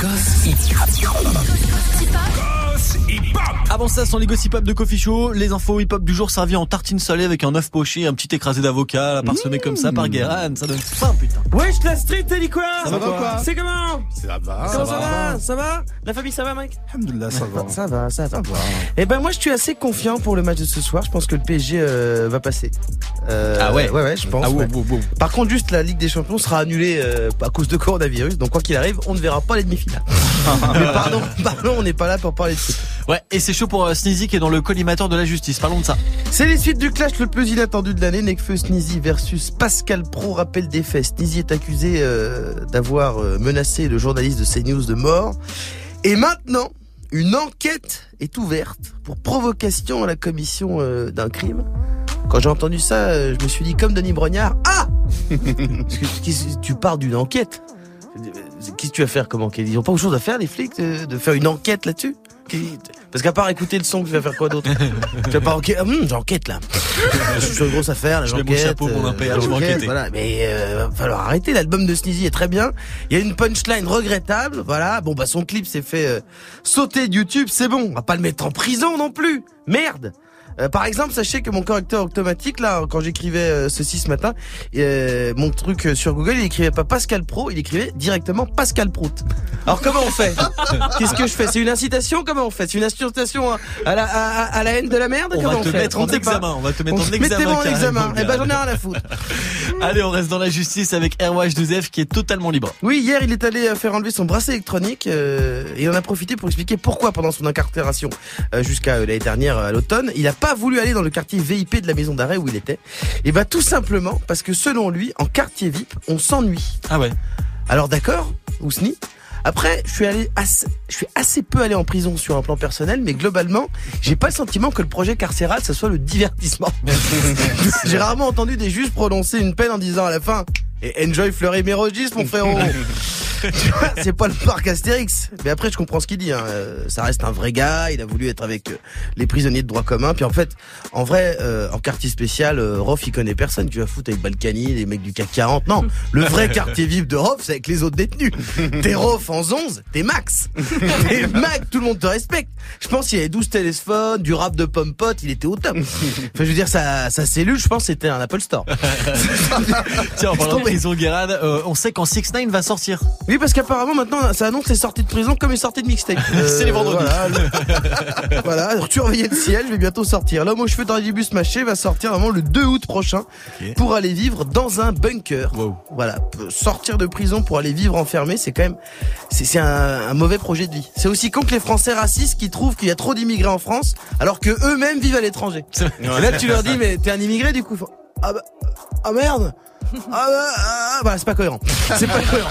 Gosip. Gosip. Avant ça, sans les gossip de Coffee Show, les infos hip-hop du jour servis en tartine salée avec un œuf poché, un petit écrasé d'avocat, parsemé comme ça par Guérin, ça donne faim, putain. Wesh la street, t'as dit quoi Ça va quoi C'est comment Ça va. Comment ça, va Ça va La famille, ça va, mec Alhamdoulilah, ça va. Ça va, ça va. Eh ben moi, je suis assez confiant pour le match de ce soir. Je pense que le PSG euh, va passer. Euh, Ah ouais Ouais, ouais, je pense. Ah ouais. wow, wow, wow. Par contre, juste la Ligue des Champions sera annulée euh, à cause de coronavirus. Donc quoi qu'il arrive, on ne verra pas les demi-finales. Mais pardon, pardon, on n'est pas là pour parler de Ouais, et c'est chaud pour euh, Sneezy qui est dans le collimateur de la justice. Parlons de ça. C'est les suites du clash le plus inattendu de l'année. Nekfeu Sneezy versus Pascal Pro rappel des faits. Sneezy est accusé euh, d'avoir euh, menacé le journaliste de CNews de mort. Et maintenant, une enquête est ouverte pour provocation à la commission euh, d'un crime. Quand j'ai entendu ça, je me suis dit comme Denis Brognard, ah tu parles d'une enquête Qu'est-ce que tu vas faire comme enquête? Ils ont pas autre chose à faire, les flics, de, de faire une enquête là-dessus? Parce qu'à part écouter le son, tu vas faire quoi d'autre Tu vas pas enquêter Ah, hum, j'enquête là. Je suis sur une grosse affaire, là, Je mets mon chapeau, mon euh, impérial, je vais enquêter. Voilà, mais euh, va falloir arrêter. L'album de Sneezy est très bien. Il y a une punchline regrettable. Voilà. Bon, bah son clip s'est fait euh, sauter de YouTube. C'est bon. On va pas le mettre en prison non plus. Merde. Euh, par exemple, sachez que mon correcteur automatique, là, quand j'écrivais euh, ceci ce matin, euh, mon truc euh, sur Google, il écrivait pas Pascal Pro, il écrivait directement Pascal Prout. Alors comment on fait? Qu'est-ce que je fais? C'est une incitation? Comment on fait? C'est une incitation à, à la, à, à la haine de la merde? On Comment va te fait? mettre On en pas. examen. On va te mettre On- en examen. Mettez-moi en examen. Eh ben, j'en ai rien à foutre. Allez, on reste dans la justice avec RYH2F qui est totalement libre. Oui, hier, il est allé euh, faire enlever son bracelet électronique euh, et on a profité pour expliquer pourquoi pendant son incarcération euh, jusqu'à l'année dernière à l'automne, il n'a pas voulu aller dans le quartier VIP de la maison d'arrêt où il était. Et bah tout simplement parce que selon lui, en quartier VIP, on s'ennuie. Ah ouais. Alors d'accord, Ousni? Après, je suis allé assez, je suis assez peu allé en prison sur un plan personnel, mais globalement, j'ai pas le sentiment que le projet carcéral, ça soit le divertissement. j'ai rarement entendu des juges prononcer une peine en disant à la fin, et enjoy Fleury Mérogis, mon frérot. C'est pas le parc Astérix. Mais après, je comprends ce qu'il dit. Hein. Euh, Ça reste un vrai gars. Il a voulu être avec euh, les prisonniers de droit commun. Puis en fait, en vrai, euh, en quartier spécial, euh, Rof, il connaît personne. Tu vas foutre avec Balkany, les mecs du CAC 40. Non, le vrai quartier VIP de Rof, c'est avec les autres détenus. T'es Rof en 11, t'es Max. T'es Max, tout le monde te respecte. Je pense qu'il y avait 12 téléphones, du rap de pomme pote, il était au top. Enfin, je veux dire, sa, sa cellule, je pense, c'était un Apple Store. Tiens, en parlant de prison euh, on sait qu'en 6 9 va sortir. Oui, parce qu'apparemment maintenant, ça annonce les sorties de prison comme les sorties de mixtape. C'est les vendredis. Voilà, le- voilà, surveillez le ciel, je vais bientôt sortir. L'homme aux cheveux d'Ardibus Maché va sortir vraiment le 2 août prochain pour aller vivre dans un bunker. Wow. Voilà, sortir de prison pour aller vivre enfermé, c'est quand même, c'est c'est un, un mauvais projet de vie. C'est aussi con que les Français racistes qui trouvent qu'il y a trop d'immigrés en France, alors que eux-mêmes vivent à l'étranger. Et là, tu leur dis, mais t'es un immigré du coup? Ah bah, ah merde. Ah bah, ah bah, c'est pas cohérent. C'est pas cohérent.